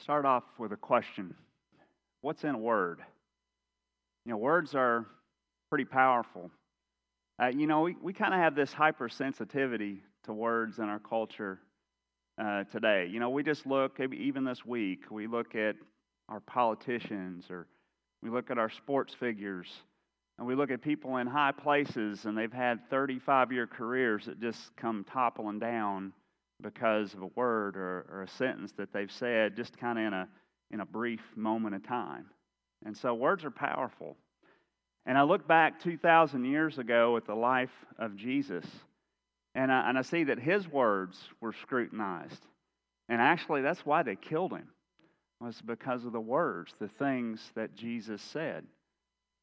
start off with a question What's in a word? You know, words are pretty powerful. Uh, you know, we, we kind of have this hypersensitivity to words in our culture uh, today. You know, we just look, even this week, we look at our politicians or we look at our sports figures and we look at people in high places and they've had 35 year careers that just come toppling down because of a word or, or a sentence that they've said just kind of in a, in a brief moment of time. And so words are powerful. And I look back 2,000 years ago at the life of Jesus, and I, and I see that his words were scrutinized. And actually, that's why they killed him, was because of the words, the things that Jesus said.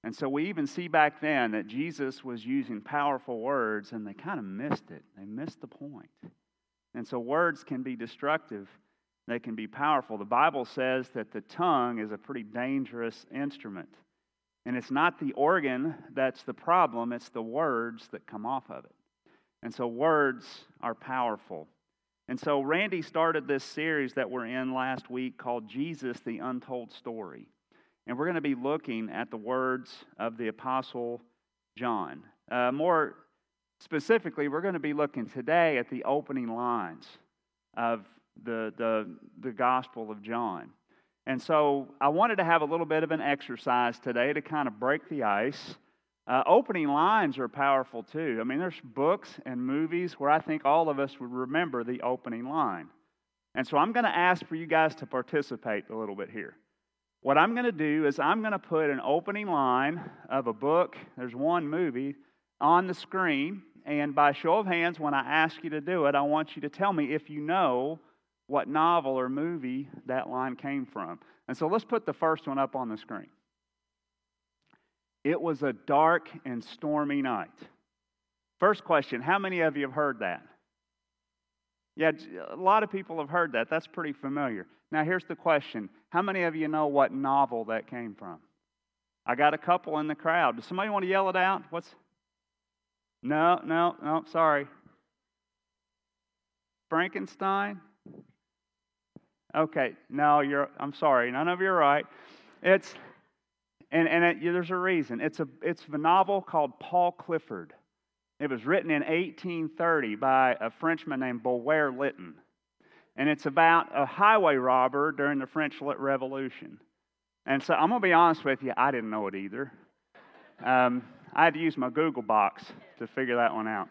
And so we even see back then that Jesus was using powerful words, and they kind of missed it. They missed the point. And so words can be destructive, they can be powerful. The Bible says that the tongue is a pretty dangerous instrument. And it's not the organ that's the problem, it's the words that come off of it. And so words are powerful. And so Randy started this series that we're in last week called Jesus, the Untold Story. And we're going to be looking at the words of the Apostle John. Uh, more Specifically, we're going to be looking today at the opening lines of the, the, the Gospel of John. And so I wanted to have a little bit of an exercise today to kind of break the ice. Uh, opening lines are powerful too. I mean, there's books and movies where I think all of us would remember the opening line. And so I'm going to ask for you guys to participate a little bit here. What I'm going to do is I'm going to put an opening line of a book, there's one movie, on the screen. And by show of hands, when I ask you to do it, I want you to tell me if you know what novel or movie that line came from. And so let's put the first one up on the screen. It was a dark and stormy night. First question How many of you have heard that? Yeah, a lot of people have heard that. That's pretty familiar. Now, here's the question How many of you know what novel that came from? I got a couple in the crowd. Does somebody want to yell it out? What's no, no, no, sorry. Frankenstein? Okay, no, you're, I'm sorry, none of you are right. It's, and, and it, there's a reason. It's a, it's a novel called Paul Clifford. It was written in 1830 by a Frenchman named Bulwer Lytton. And it's about a highway robber during the French Revolution. And so I'm going to be honest with you, I didn't know it either. Um, I had to use my Google box to figure that one out.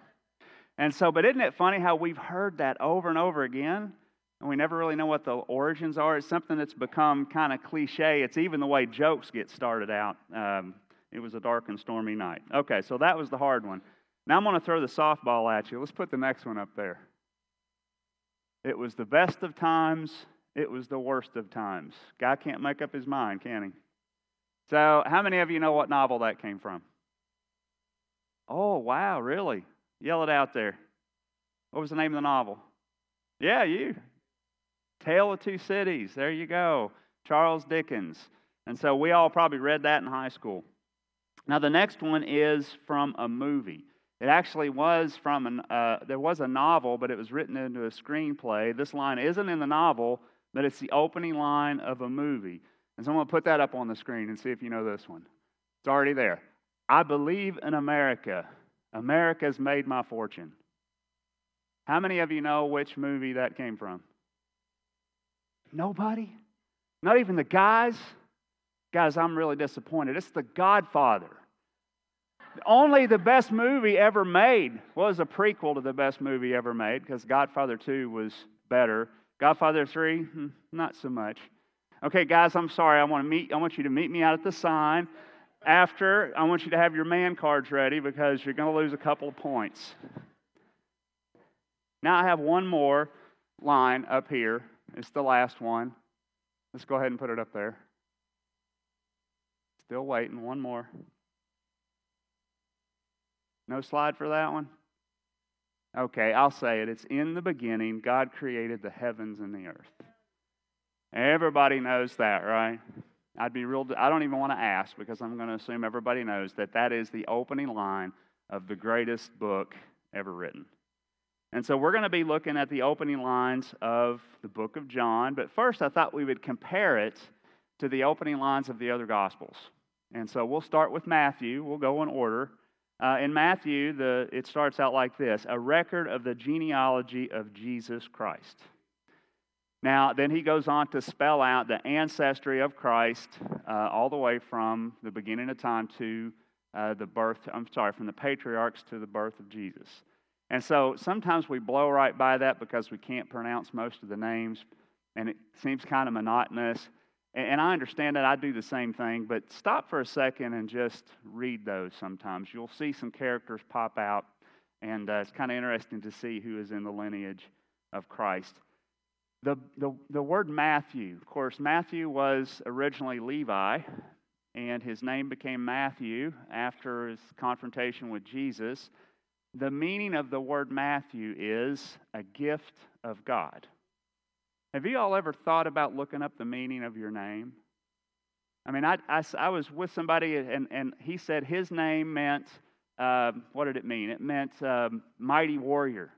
And so, but isn't it funny how we've heard that over and over again? And we never really know what the origins are. It's something that's become kind of cliche. It's even the way jokes get started out. Um, it was a dark and stormy night. Okay, so that was the hard one. Now I'm going to throw the softball at you. Let's put the next one up there. It was the best of times, it was the worst of times. Guy can't make up his mind, can he? So, how many of you know what novel that came from? Oh, wow, really? Yell it out there. What was the name of the novel? Yeah, you. Tale of Two Cities. There you go. Charles Dickens. And so we all probably read that in high school. Now, the next one is from a movie. It actually was from an, uh, there was a novel, but it was written into a screenplay. This line isn't in the novel, but it's the opening line of a movie. And so I'm going to put that up on the screen and see if you know this one. It's already there. I believe in America. America's made my fortune. How many of you know which movie that came from? Nobody? Not even the guys? Guys, I'm really disappointed. It's The Godfather. Only the best movie ever made was a prequel to the best movie ever made because Godfather 2 was better. Godfather 3, hmm, not so much. Okay, guys, I'm sorry. I want to meet I want you to meet me out at the sign. After, I want you to have your man cards ready because you're going to lose a couple of points. Now I have one more line up here. It's the last one. Let's go ahead and put it up there. Still waiting. One more. No slide for that one? Okay, I'll say it. It's in the beginning, God created the heavens and the earth. Everybody knows that, right? I'd be real, I don't even want to ask because I'm going to assume everybody knows that that is the opening line of the greatest book ever written. And so we're going to be looking at the opening lines of the book of John. But first, I thought we would compare it to the opening lines of the other Gospels. And so we'll start with Matthew. We'll go in order. Uh, in Matthew, the, it starts out like this a record of the genealogy of Jesus Christ. Now, then he goes on to spell out the ancestry of Christ uh, all the way from the beginning of time to uh, the birth, I'm sorry, from the patriarchs to the birth of Jesus. And so sometimes we blow right by that because we can't pronounce most of the names and it seems kind of monotonous. And I understand that I do the same thing, but stop for a second and just read those sometimes. You'll see some characters pop out, and uh, it's kind of interesting to see who is in the lineage of Christ. The, the, the word Matthew, of course, Matthew was originally Levi, and his name became Matthew after his confrontation with Jesus. The meaning of the word Matthew is a gift of God. Have you all ever thought about looking up the meaning of your name? I mean, I, I, I was with somebody and, and he said his name meant, uh, what did it mean? It meant um, mighty warrior.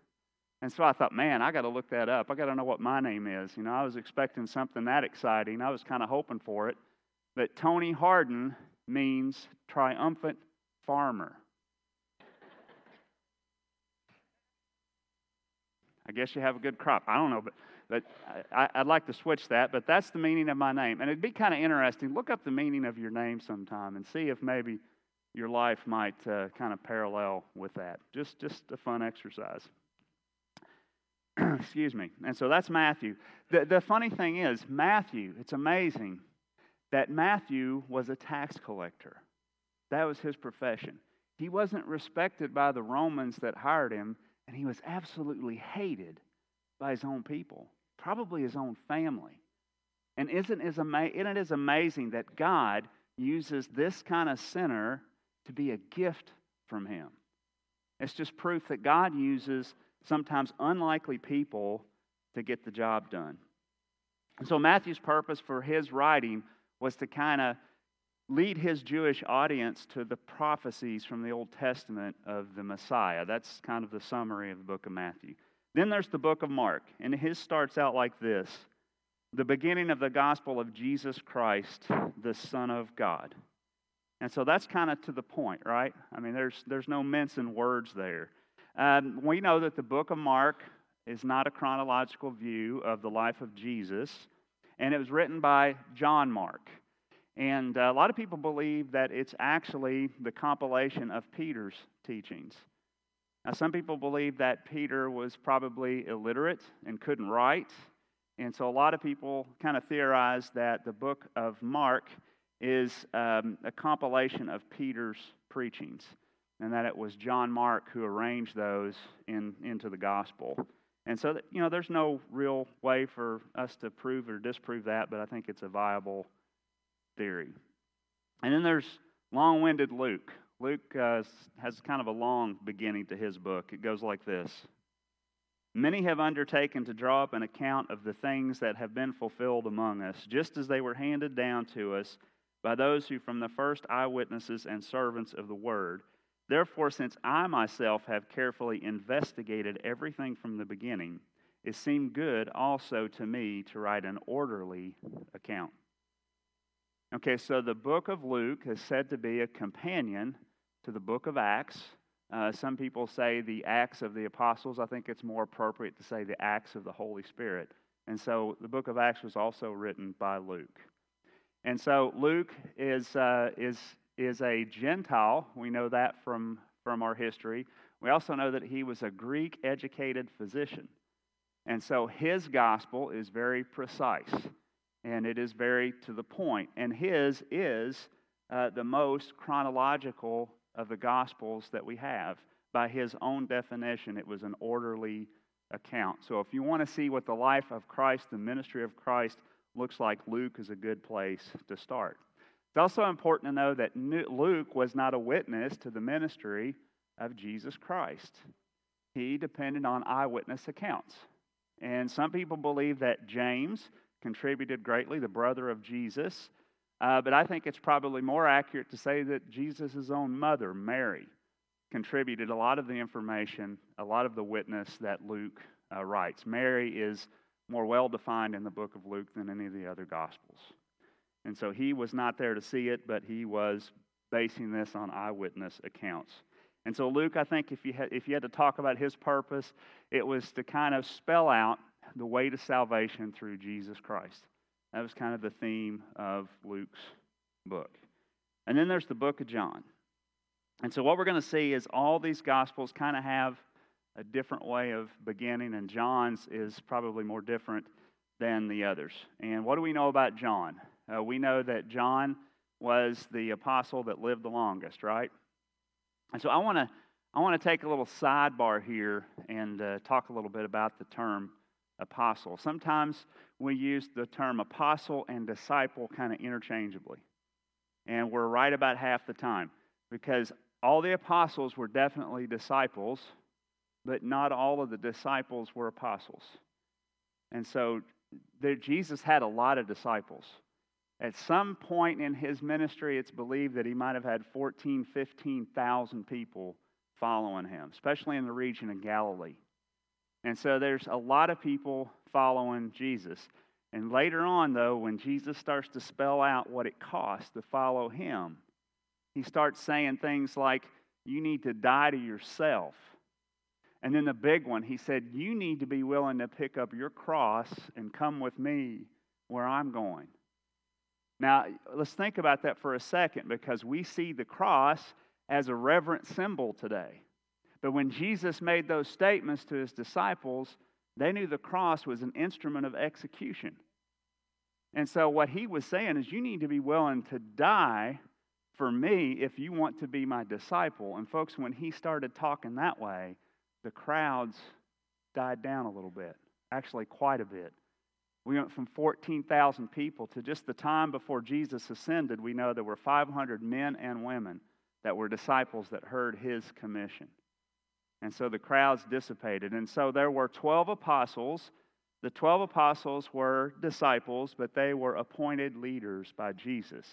And so I thought, man, I got to look that up. I got to know what my name is. You know, I was expecting something that exciting. I was kind of hoping for it. But Tony Harden means triumphant farmer. I guess you have a good crop. I don't know, but, but I, would like to switch that. But that's the meaning of my name. And it'd be kind of interesting. Look up the meaning of your name sometime and see if maybe your life might uh, kind of parallel with that. Just, just a fun exercise. Excuse me. And so that's Matthew. The, the funny thing is, Matthew, it's amazing that Matthew was a tax collector. That was his profession. He wasn't respected by the Romans that hired him and he was absolutely hated by his own people, probably his own family. And isn't, is it amazing that God uses this kind of sinner to be a gift from him? It's just proof that God uses sometimes unlikely people to get the job done. And so Matthew's purpose for his writing was to kind of lead his Jewish audience to the prophecies from the Old Testament of the Messiah. That's kind of the summary of the book of Matthew. Then there's the book of Mark, and his starts out like this the beginning of the gospel of Jesus Christ, the Son of God. And so that's kind of to the point, right? I mean, there's, there's no mincing words there. Um, we know that the book of Mark is not a chronological view of the life of Jesus, and it was written by John Mark. And uh, a lot of people believe that it's actually the compilation of Peter's teachings. Now, some people believe that Peter was probably illiterate and couldn't write. And so a lot of people kind of theorize that the book of Mark is um, a compilation of Peter's preachings and that it was John Mark who arranged those in, into the gospel. And so, that, you know, there's no real way for us to prove or disprove that, but I think it's a viable theory. And then there's long winded Luke. Luke uh, has kind of a long beginning to his book. It goes like this Many have undertaken to draw up an account of the things that have been fulfilled among us, just as they were handed down to us by those who, from the first eyewitnesses and servants of the word, Therefore, since I myself have carefully investigated everything from the beginning, it seemed good also to me to write an orderly account Okay, so the book of Luke is said to be a companion to the book of Acts. Uh, some people say the Acts of the Apostles. I think it's more appropriate to say the Acts of the Holy Spirit. And so the book of Acts was also written by Luke. And so Luke is, uh, is, is a Gentile. We know that from, from our history. We also know that he was a Greek educated physician. And so his gospel is very precise and it is very to the point. And his is uh, the most chronological of the Gospels that we have. By his own definition, it was an orderly account. So if you want to see what the life of Christ, the ministry of Christ, looks like, Luke is a good place to start. It's also important to know that Luke was not a witness to the ministry of Jesus Christ. He depended on eyewitness accounts. And some people believe that James, contributed greatly, the brother of Jesus. Uh, but I think it's probably more accurate to say that Jesus' own mother, Mary, contributed a lot of the information, a lot of the witness that Luke uh, writes. Mary is more well defined in the book of Luke than any of the other Gospels. And so he was not there to see it, but he was basing this on eyewitness accounts. And so, Luke, I think if you, had, if you had to talk about his purpose, it was to kind of spell out the way to salvation through Jesus Christ. That was kind of the theme of Luke's book. And then there's the book of John. And so, what we're going to see is all these gospels kind of have a different way of beginning, and John's is probably more different than the others. And what do we know about John? Uh, we know that John was the apostle that lived the longest, right? And so, I want to I want to take a little sidebar here and uh, talk a little bit about the term apostle. Sometimes we use the term apostle and disciple kind of interchangeably. And we're right about half the time because all the apostles were definitely disciples, but not all of the disciples were apostles. And so there, Jesus had a lot of disciples. At some point in his ministry, it's believed that he might have had 14, 15,000 people following him, especially in the region of Galilee. And so there's a lot of people following Jesus. And later on, though, when Jesus starts to spell out what it costs to follow him, he starts saying things like, You need to die to yourself. And then the big one, he said, You need to be willing to pick up your cross and come with me where I'm going. Now, let's think about that for a second because we see the cross as a reverent symbol today. But when Jesus made those statements to his disciples, they knew the cross was an instrument of execution. And so, what he was saying is, you need to be willing to die for me if you want to be my disciple. And folks, when he started talking that way, the crowds died down a little bit, actually, quite a bit. We went from 14,000 people to just the time before Jesus ascended, we know there were 500 men and women that were disciples that heard his commission. And so the crowds dissipated. And so there were 12 apostles. The 12 apostles were disciples, but they were appointed leaders by Jesus.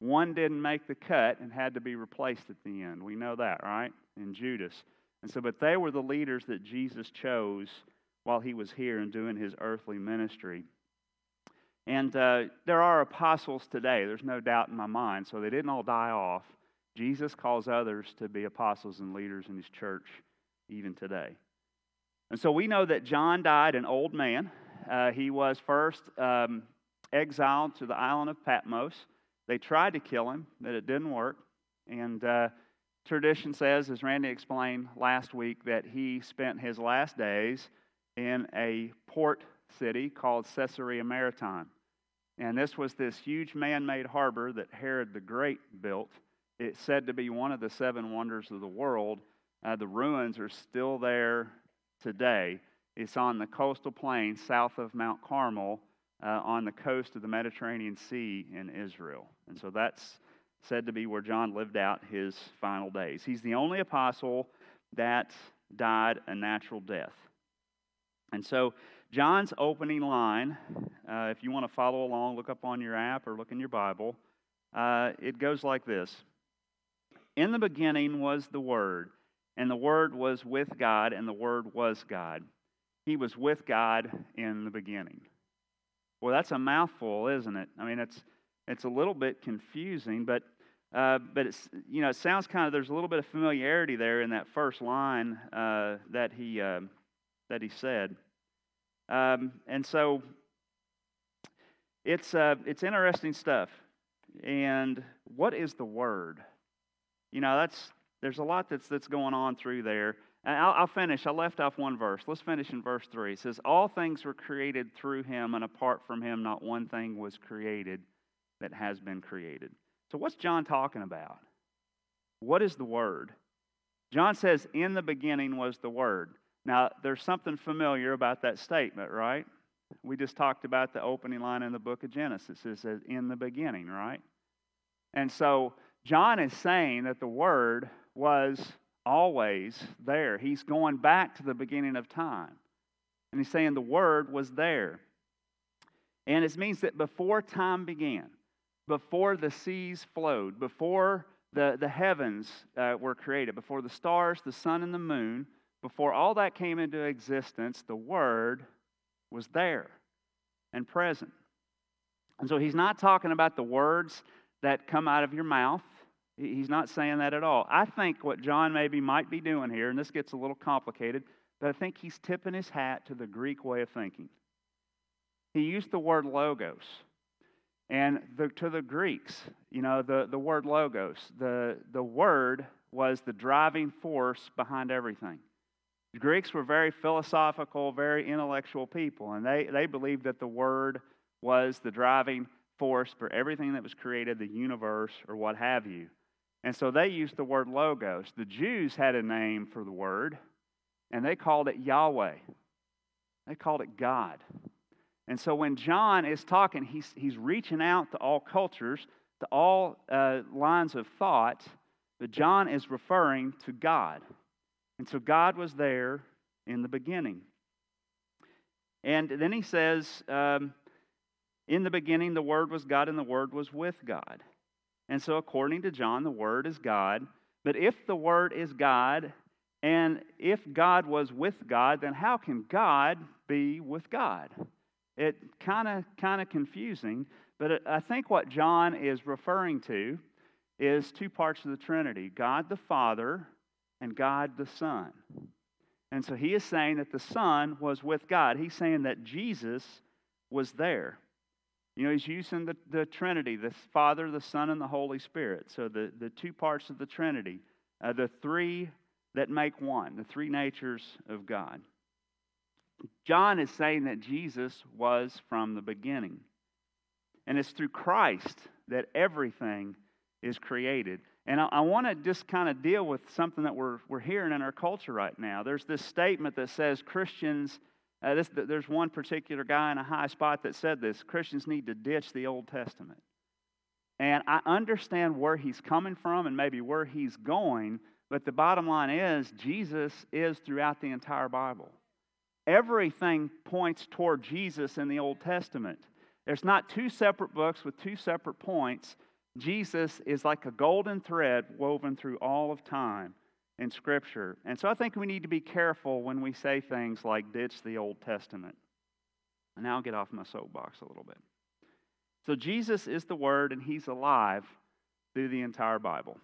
One didn't make the cut and had to be replaced at the end. We know that, right? In Judas. And so, but they were the leaders that Jesus chose while he was here and doing his earthly ministry. And uh, there are apostles today, there's no doubt in my mind, so they didn't all die off. Jesus calls others to be apostles and leaders in his church even today. And so we know that John died an old man. Uh, he was first um, exiled to the island of Patmos. They tried to kill him, but it didn't work. And uh, tradition says, as Randy explained last week, that he spent his last days in a port city called Caesarea Maritima. And this was this huge man made harbor that Herod the Great built. It's said to be one of the seven wonders of the world. Uh, the ruins are still there today. It's on the coastal plain south of Mount Carmel uh, on the coast of the Mediterranean Sea in Israel. And so that's said to be where John lived out his final days. He's the only apostle that died a natural death. And so John's opening line, uh, if you want to follow along, look up on your app or look in your Bible, uh, it goes like this In the beginning was the Word, and the Word was with God, and the Word was God. He was with God in the beginning. Well, that's a mouthful, isn't it? I mean, it's it's a little bit confusing, but uh, but it's you know it sounds kind of there's a little bit of familiarity there in that first line uh, that he uh, that he said, um, and so it's uh, it's interesting stuff. And what is the word? You know that's there's a lot that's that's going on through there. I'll, I'll, finish. I left off one verse. Let's finish in verse 3. It says, All things were created through him, and apart from him, not one thing was created that has been created. So, what's John talking about? What is the Word? John says, In the beginning was the Word. Now, there's something familiar about that statement, right? We just talked about the opening line in the book of Genesis. It says, In the beginning, right? And so, John is saying that the Word was always there. He's going back to the beginning of time. And he's saying the Word was there. And it means that before time began, before the seas flowed, before the, the heavens uh, were created, before the stars, the sun, and the moon, before all that came into existence, the Word was there and present. And so he's not talking about the words that come out of your mouth. He's not saying that at all. I think what John maybe might be doing here, and this gets a little complicated, but I think he's tipping his hat to the Greek way of thinking. He used the word logos. And the, to the Greeks, you know, the, the word logos, the, the word was the driving force behind everything. The Greeks were very philosophical, very intellectual people, and they, they believed that the word was the driving force for everything that was created, the universe, or what have you. And so they used the word logos. The Jews had a name for the word, and they called it Yahweh. They called it God. And so when John is talking, he's, he's reaching out to all cultures, to all uh, lines of thought, but John is referring to God. And so God was there in the beginning. And then he says, um, In the beginning, the Word was God, and the Word was with God. And so, according to John, the Word is God. But if the Word is God, and if God was with God, then how can God be with God? It kind of kind of confusing, but I think what John is referring to is two parts of the Trinity: God the Father and God the Son. And so he is saying that the Son was with God. He's saying that Jesus was there. You know, he's using the, the Trinity, the Father, the Son, and the Holy Spirit. So the, the two parts of the Trinity, uh, the three that make one, the three natures of God. John is saying that Jesus was from the beginning. And it's through Christ that everything is created. And I, I want to just kind of deal with something that we're, we're hearing in our culture right now. There's this statement that says Christians, uh, this, there's one particular guy in a high spot that said this Christians need to ditch the Old Testament. And I understand where he's coming from and maybe where he's going, but the bottom line is Jesus is throughout the entire Bible. Everything points toward Jesus in the Old Testament. There's not two separate books with two separate points. Jesus is like a golden thread woven through all of time in Scripture. And so I think we need to be careful when we say things like ditch the Old Testament. And now I'll get off my soapbox a little bit. So Jesus is the Word, and He's alive through the entire Bible.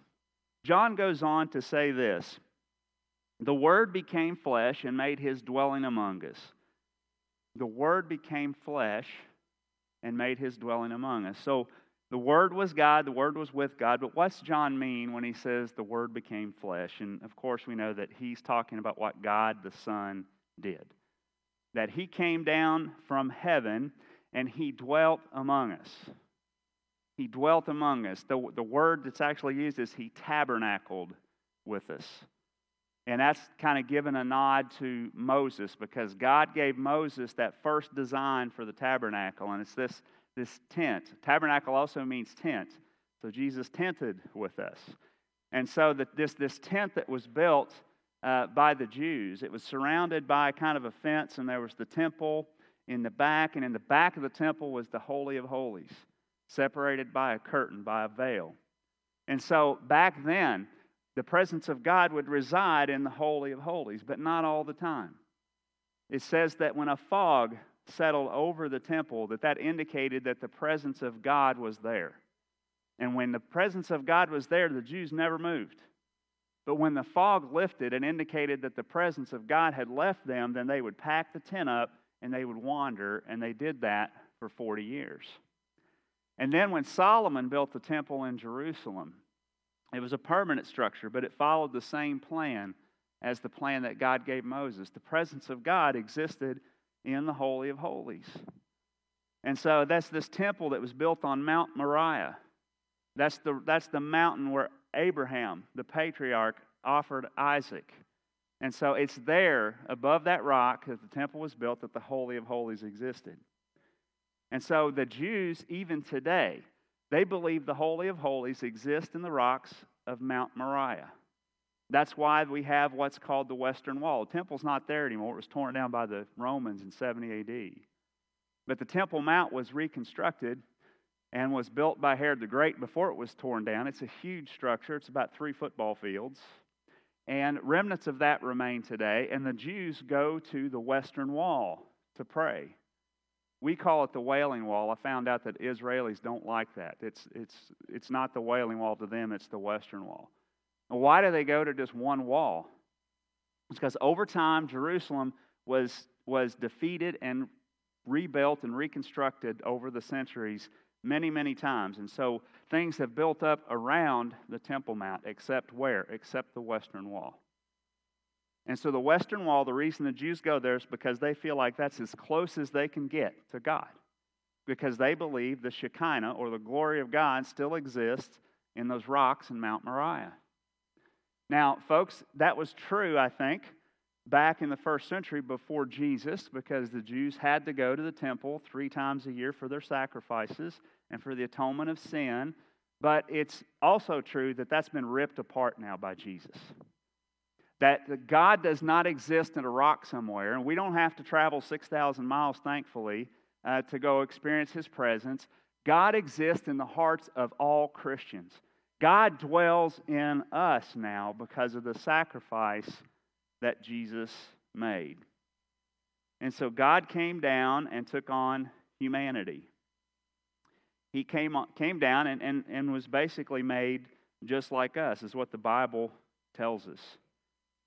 John goes on to say this The Word became flesh and made His dwelling among us. The Word became flesh and made His dwelling among us. So the Word was God, the Word was with God, but what's John mean when he says the Word became flesh? And of course, we know that he's talking about what God the Son did. That he came down from heaven and he dwelt among us. He dwelt among us. The, the word that's actually used is he tabernacled with us. And that's kind of given a nod to Moses because God gave Moses that first design for the tabernacle. And it's this this tent. Tabernacle also means tent. So Jesus tented with us. And so that this, this tent that was built uh, by the Jews, it was surrounded by kind of a fence, and there was the temple in the back, and in the back of the temple was the Holy of Holies, separated by a curtain, by a veil. And so back then, the presence of God would reside in the Holy of Holies, but not all the time. It says that when a fog settled over the temple, that that indicated that the presence of God was there. And when the presence of God was there, the Jews never moved. But when the fog lifted and indicated that the presence of God had left them, then they would pack the tent up and they would wander, and they did that for 40 years. And then when Solomon built the temple in Jerusalem, it was a permanent structure, but it followed the same plan as the plan that God gave Moses. The presence of God existed in the Holy of Holies. And so that's this temple that was built on Mount Moriah. That's the, that's the mountain where Abraham, the patriarch, offered Isaac. And so it's there, above that rock, that the temple was built, that the Holy of Holies existed. And so the Jews, even today, they believe the Holy of Holies exists in the rocks of Mount Moriah. That's why we have what's called the Western Wall. The temple's not there anymore. It was torn down by the Romans in 70 AD. But the Temple Mount was reconstructed, and was built by Herod the Great before it was torn down. It's a huge structure, it's about three football fields. And remnants of that remain today, and the Jews go to the Western Wall to pray. We call it the Wailing Wall. I found out that Israelis don't like that. It's, it's, it's not the Wailing Wall to them, it's the Western Wall. Why do they go to just one wall? It's because over time, Jerusalem was, was defeated and rebuilt and reconstructed over the centuries many, many times. And so things have built up around the Temple Mount, except where? Except the Western Wall. And so the Western Wall, the reason the Jews go there is because they feel like that's as close as they can get to God. Because they believe the Shekinah, or the glory of God, still exists in those rocks in Mount Moriah. Now, folks, that was true, I think, back in the first century before Jesus, because the Jews had to go to the temple three times a year for their sacrifices and for the atonement of sin. But it's also true that that's been ripped apart now by Jesus. That God does not exist in a rock somewhere, and we don't have to travel 6,000 miles, thankfully, uh, to go experience His presence. God exists in the hearts of all Christians. God dwells in us now because of the sacrifice that Jesus made. And so God came down and took on humanity. He came, came down and, and, and was basically made just like us, is what the Bible tells us.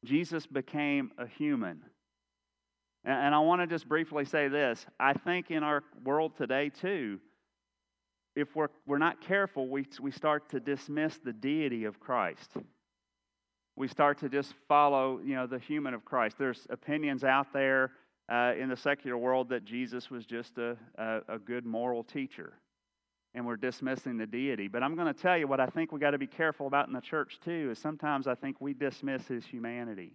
Jesus became a human. And, and I want to just briefly say this. I think in our world today, too, if we're, we're not careful, we, we start to dismiss the deity of Christ we start to just follow, you know, the human of Christ. There's opinions out there uh, in the secular world that Jesus was just a, a, a good moral teacher, and we're dismissing the deity. But I'm going to tell you what I think we got to be careful about in the church too. Is sometimes I think we dismiss his humanity,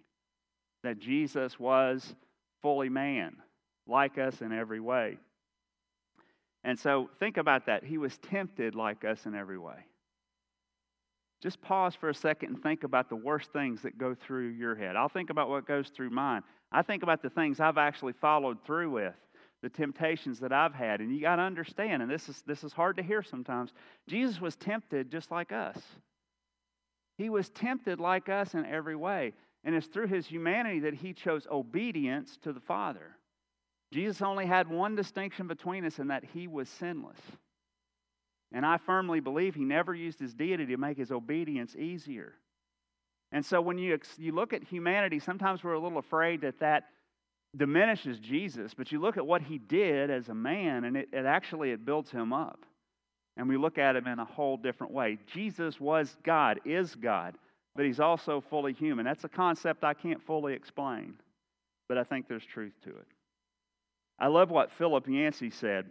that Jesus was fully man, like us in every way. And so think about that. He was tempted like us in every way. Just pause for a second and think about the worst things that go through your head. I'll think about what goes through mine. I think about the things I've actually followed through with, the temptations that I've had. And you got to understand, and this is, this is hard to hear sometimes, Jesus was tempted just like us. He was tempted like us in every way. And it's through his humanity that he chose obedience to the Father. Jesus only had one distinction between us, and that he was sinless. And I firmly believe he never used his deity to make his obedience easier. And so when you, you look at humanity, sometimes we're a little afraid that that diminishes Jesus, but you look at what he did as a man, and it, it actually it builds him up. And we look at him in a whole different way. Jesus was God, is God, but he's also fully human. That's a concept I can't fully explain, but I think there's truth to it. I love what Philip Yancey said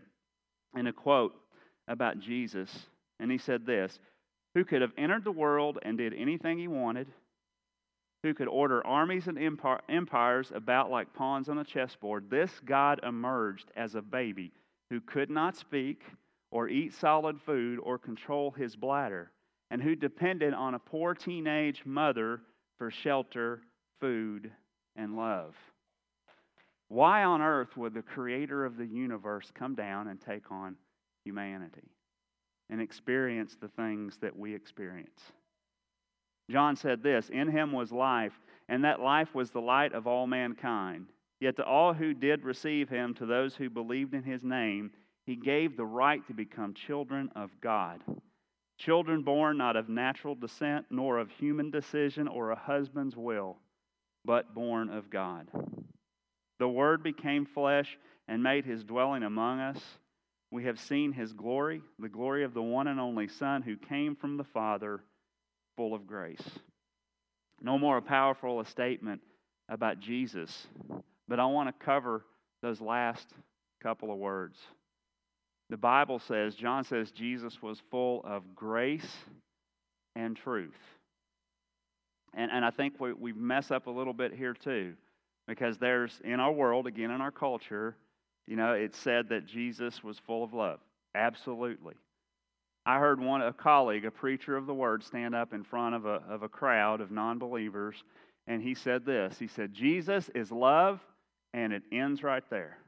in a quote about Jesus, and he said this Who could have entered the world and did anything he wanted, who could order armies and empires about like pawns on a chessboard, this God emerged as a baby who could not speak or eat solid food or control his bladder, and who depended on a poor teenage mother for shelter, food, and love. Why on earth would the creator of the universe come down and take on humanity and experience the things that we experience. John said this In him was life, and that life was the light of all mankind. Yet to all who did receive him, to those who believed in his name, he gave the right to become children of God. Children born not of natural descent, nor of human decision or a husband's will, but born of God. The Word became flesh and made his dwelling among us. We have seen his glory, the glory of the one and only Son who came from the Father, full of grace. No more a powerful a statement about Jesus, but I want to cover those last couple of words. The Bible says, John says, Jesus was full of grace and truth. And, and I think we, we mess up a little bit here too, because there's, in our world, again, in our culture, you know, it said that Jesus was full of love. Absolutely. I heard one a colleague, a preacher of the word, stand up in front of a, of a crowd of non believers, and he said this. He said, Jesus is love, and it ends right there.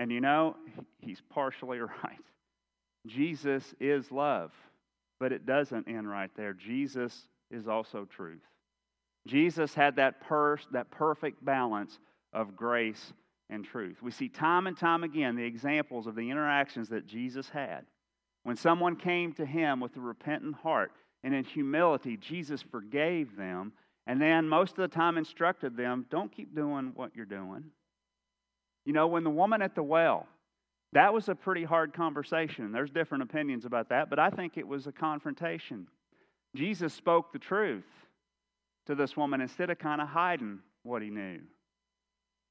And you know, he's partially right. Jesus is love, but it doesn't end right there. Jesus is also truth. Jesus had that, per- that perfect balance of grace and truth. We see time and time again the examples of the interactions that Jesus had. When someone came to him with a repentant heart and in humility, Jesus forgave them and then most of the time instructed them don't keep doing what you're doing. You know, when the woman at the well, that was a pretty hard conversation. There's different opinions about that, but I think it was a confrontation. Jesus spoke the truth to this woman instead of kind of hiding what he knew.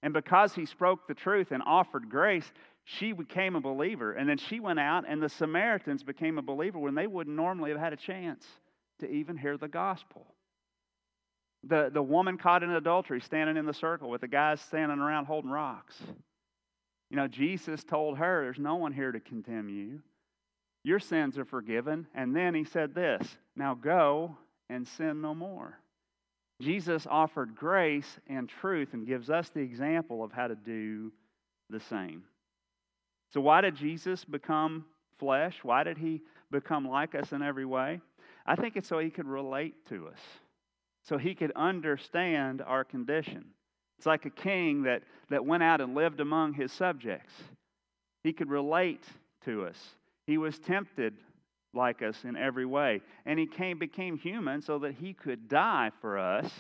And because he spoke the truth and offered grace, she became a believer. And then she went out, and the Samaritans became a believer when they wouldn't normally have had a chance to even hear the gospel. The, the woman caught in adultery standing in the circle with the guys standing around holding rocks. You know, Jesus told her, There's no one here to condemn you. Your sins are forgiven. And then he said this Now go and sin no more. Jesus offered grace and truth and gives us the example of how to do the same. So, why did Jesus become flesh? Why did he become like us in every way? I think it's so he could relate to us so he could understand our condition. It's like a king that, that went out and lived among his subjects. He could relate to us. He was tempted like us in every way. And he came, became human so that he could die for us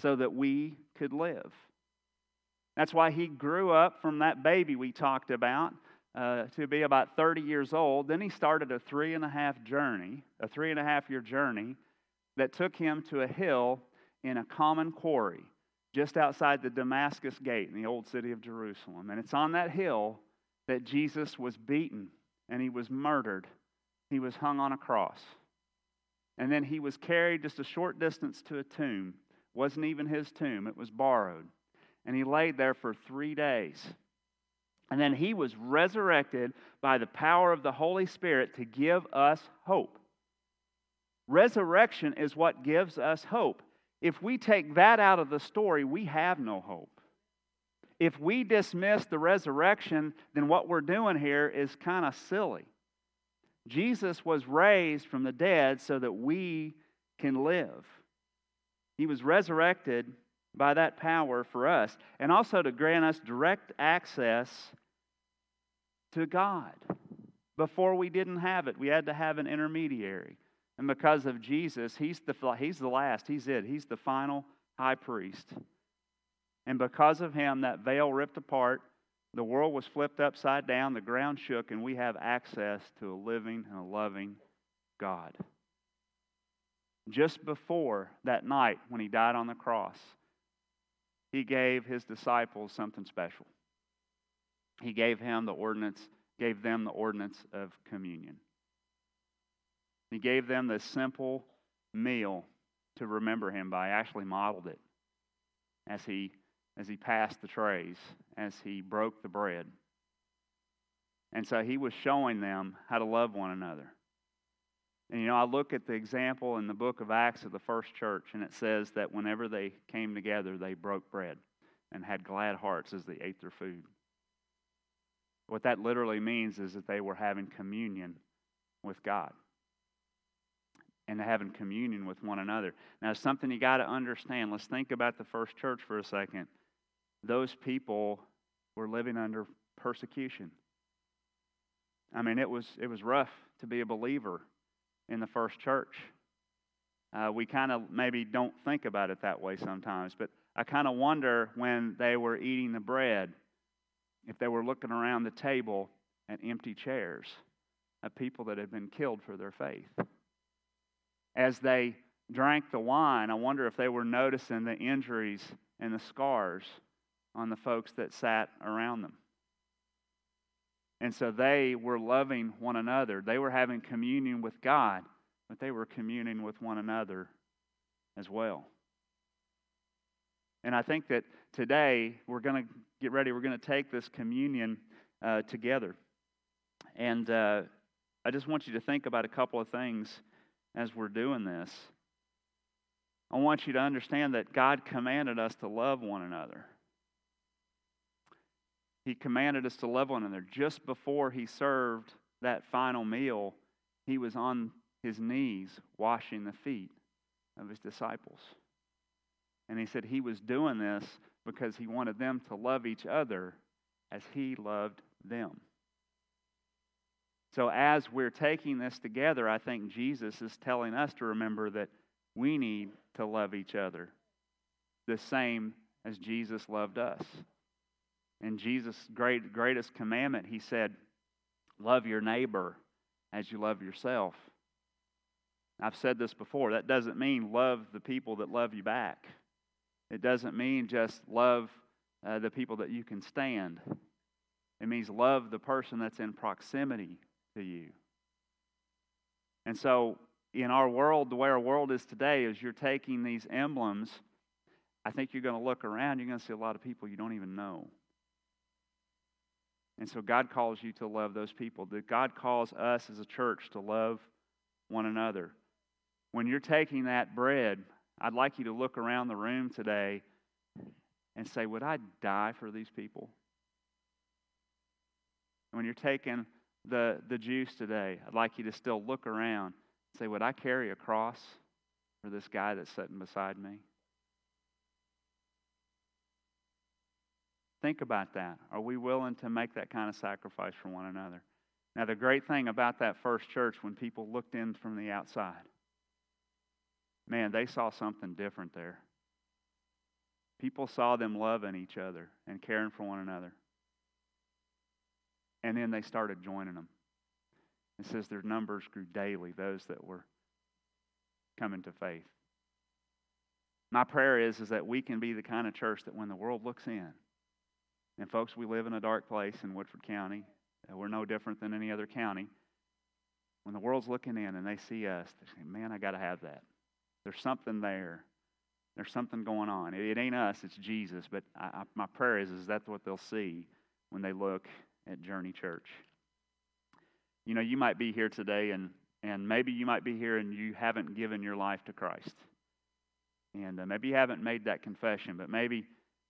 so that we could live. That's why he grew up from that baby we talked about uh, to be about 30 years old. Then he started a three and a half journey, a three and a half year journey that took him to a hill in a common quarry just outside the Damascus gate in the old city of Jerusalem. And it's on that hill that Jesus was beaten and he was murdered. He was hung on a cross. And then he was carried just a short distance to a tomb. Wasn't even his tomb, it was borrowed. And he laid there for three days. And then he was resurrected by the power of the Holy Spirit to give us hope. Resurrection is what gives us hope. If we take that out of the story, we have no hope. If we dismiss the resurrection, then what we're doing here is kind of silly. Jesus was raised from the dead so that we can live. He was resurrected by that power for us, and also to grant us direct access to God. Before we didn't have it, we had to have an intermediary. And because of Jesus, he's the, he's the last. He's it. He's the final high priest. And because of him, that veil ripped apart. The world was flipped upside down. The ground shook, and we have access to a living and a loving God. Just before that night when he died on the cross, he gave his disciples something special. He gave him the ordinance, gave them the ordinance of communion. He gave them this simple meal to remember him by, actually modeled it as he, as he passed the trays, as he broke the bread. And so he was showing them how to love one another. And you know, I look at the example in the book of Acts of the first church, and it says that whenever they came together, they broke bread and had glad hearts as they ate their food. What that literally means is that they were having communion with God and having communion with one another. Now, something you got to understand. Let's think about the first church for a second. Those people were living under persecution. I mean, it was it was rough to be a believer in the first church. Uh, we kind of maybe don't think about it that way sometimes, but I kind of wonder when they were eating the bread, if they were looking around the table at empty chairs of people that had been killed for their faith as they drank the wine, I wonder if they were noticing the injuries and the scars on the folks that sat around them. And so they were loving one another. They were having communion with God, but they were communing with one another as well. And I think that today we're going to get ready. We're going to take this communion uh, together. And uh, I just want you to think about a couple of things as we're doing this, I want you to understand that God commanded us to love one another. He commanded us to love one another just before He served that final meal, he was on his knees washing the feet of his disciples. And he said he was doing this because he wanted them to love each other as he loved them. So, as we're taking this together, I think Jesus is telling us to remember that we need to love each other the same as Jesus loved us. In Jesus' great, greatest commandment, he said, Love your neighbor as you love yourself. I've said this before. That doesn't mean love the people that love you back. It doesn't mean just love uh, the people that you can stand. It means love the person that's in proximity to you. And so, in our world, the way our world is today, is you're taking these emblems. I think you're going to look around, you're going to see a lot of people you don't even know. And so, God calls you to love those people. That God calls us as a church to love one another. When you're taking that bread, I'd like you to look around the room today and say, Would I die for these people? When you're taking the, the juice today, I'd like you to still look around and say, Would I carry a cross for this guy that's sitting beside me? Think about that. Are we willing to make that kind of sacrifice for one another? Now, the great thing about that first church, when people looked in from the outside, man, they saw something different there. People saw them loving each other and caring for one another. And then they started joining them. It says their numbers grew daily, those that were coming to faith. My prayer is, is that we can be the kind of church that when the world looks in, and folks, we live in a dark place in Woodford County. We're no different than any other county. When the world's looking in and they see us, they say, man, I got to have that. There's something there. There's something going on. It, it ain't us, it's Jesus. But I, I, my prayer is, is that's what they'll see when they look at Journey Church. You know, you might be here today, and, and maybe you might be here and you haven't given your life to Christ. And uh, maybe you haven't made that confession, but maybe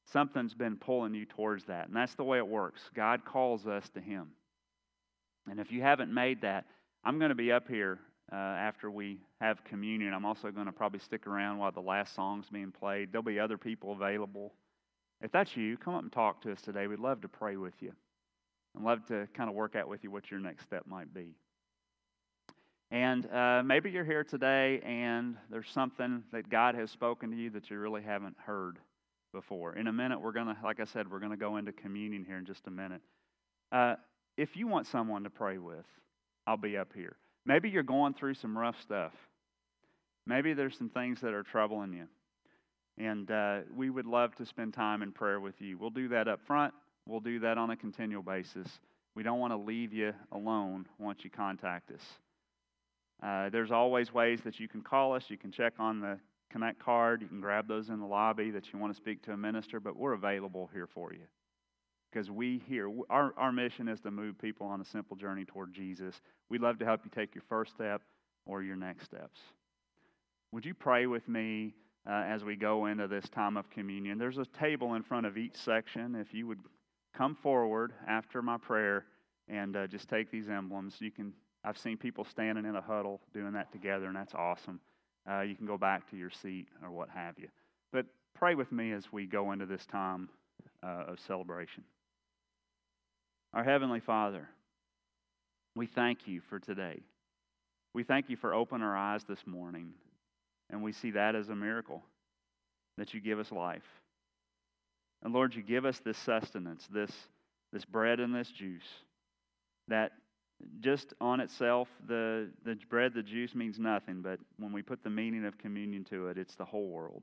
something's been pulling you towards that. And that's the way it works. God calls us to Him. And if you haven't made that, I'm going to be up here uh, after we have communion. I'm also going to probably stick around while the last song's being played. There'll be other people available. If that's you, come up and talk to us today. We'd love to pray with you. I'd love to kind of work out with you what your next step might be. And uh, maybe you're here today and there's something that God has spoken to you that you really haven't heard before. In a minute, we're going to, like I said, we're going to go into communion here in just a minute. Uh, if you want someone to pray with, I'll be up here. Maybe you're going through some rough stuff. Maybe there's some things that are troubling you. And uh, we would love to spend time in prayer with you. We'll do that up front. We'll do that on a continual basis. We don't want to leave you alone once you contact us. Uh, there's always ways that you can call us. You can check on the Connect card. You can grab those in the lobby that you want to speak to a minister, but we're available here for you. Because we here, our, our mission is to move people on a simple journey toward Jesus. We'd love to help you take your first step or your next steps. Would you pray with me uh, as we go into this time of communion? There's a table in front of each section. If you would come forward after my prayer and uh, just take these emblems. You can. I've seen people standing in a huddle doing that together, and that's awesome. Uh, you can go back to your seat or what have you. But pray with me as we go into this time uh, of celebration. Our Heavenly Father, we thank you for today. We thank you for opening our eyes this morning, and we see that as a miracle that you give us life. And Lord, you give us this sustenance, this, this bread and this juice, that just on itself, the, the bread, the juice means nothing, but when we put the meaning of communion to it, it's the whole world.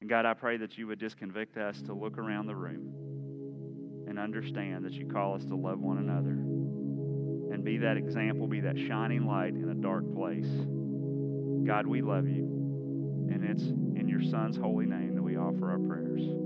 And God, I pray that you would just convict us to look around the room and understand that you call us to love one another and be that example, be that shining light in a dark place. God, we love you. And it's in your Son's holy name that we offer our prayers.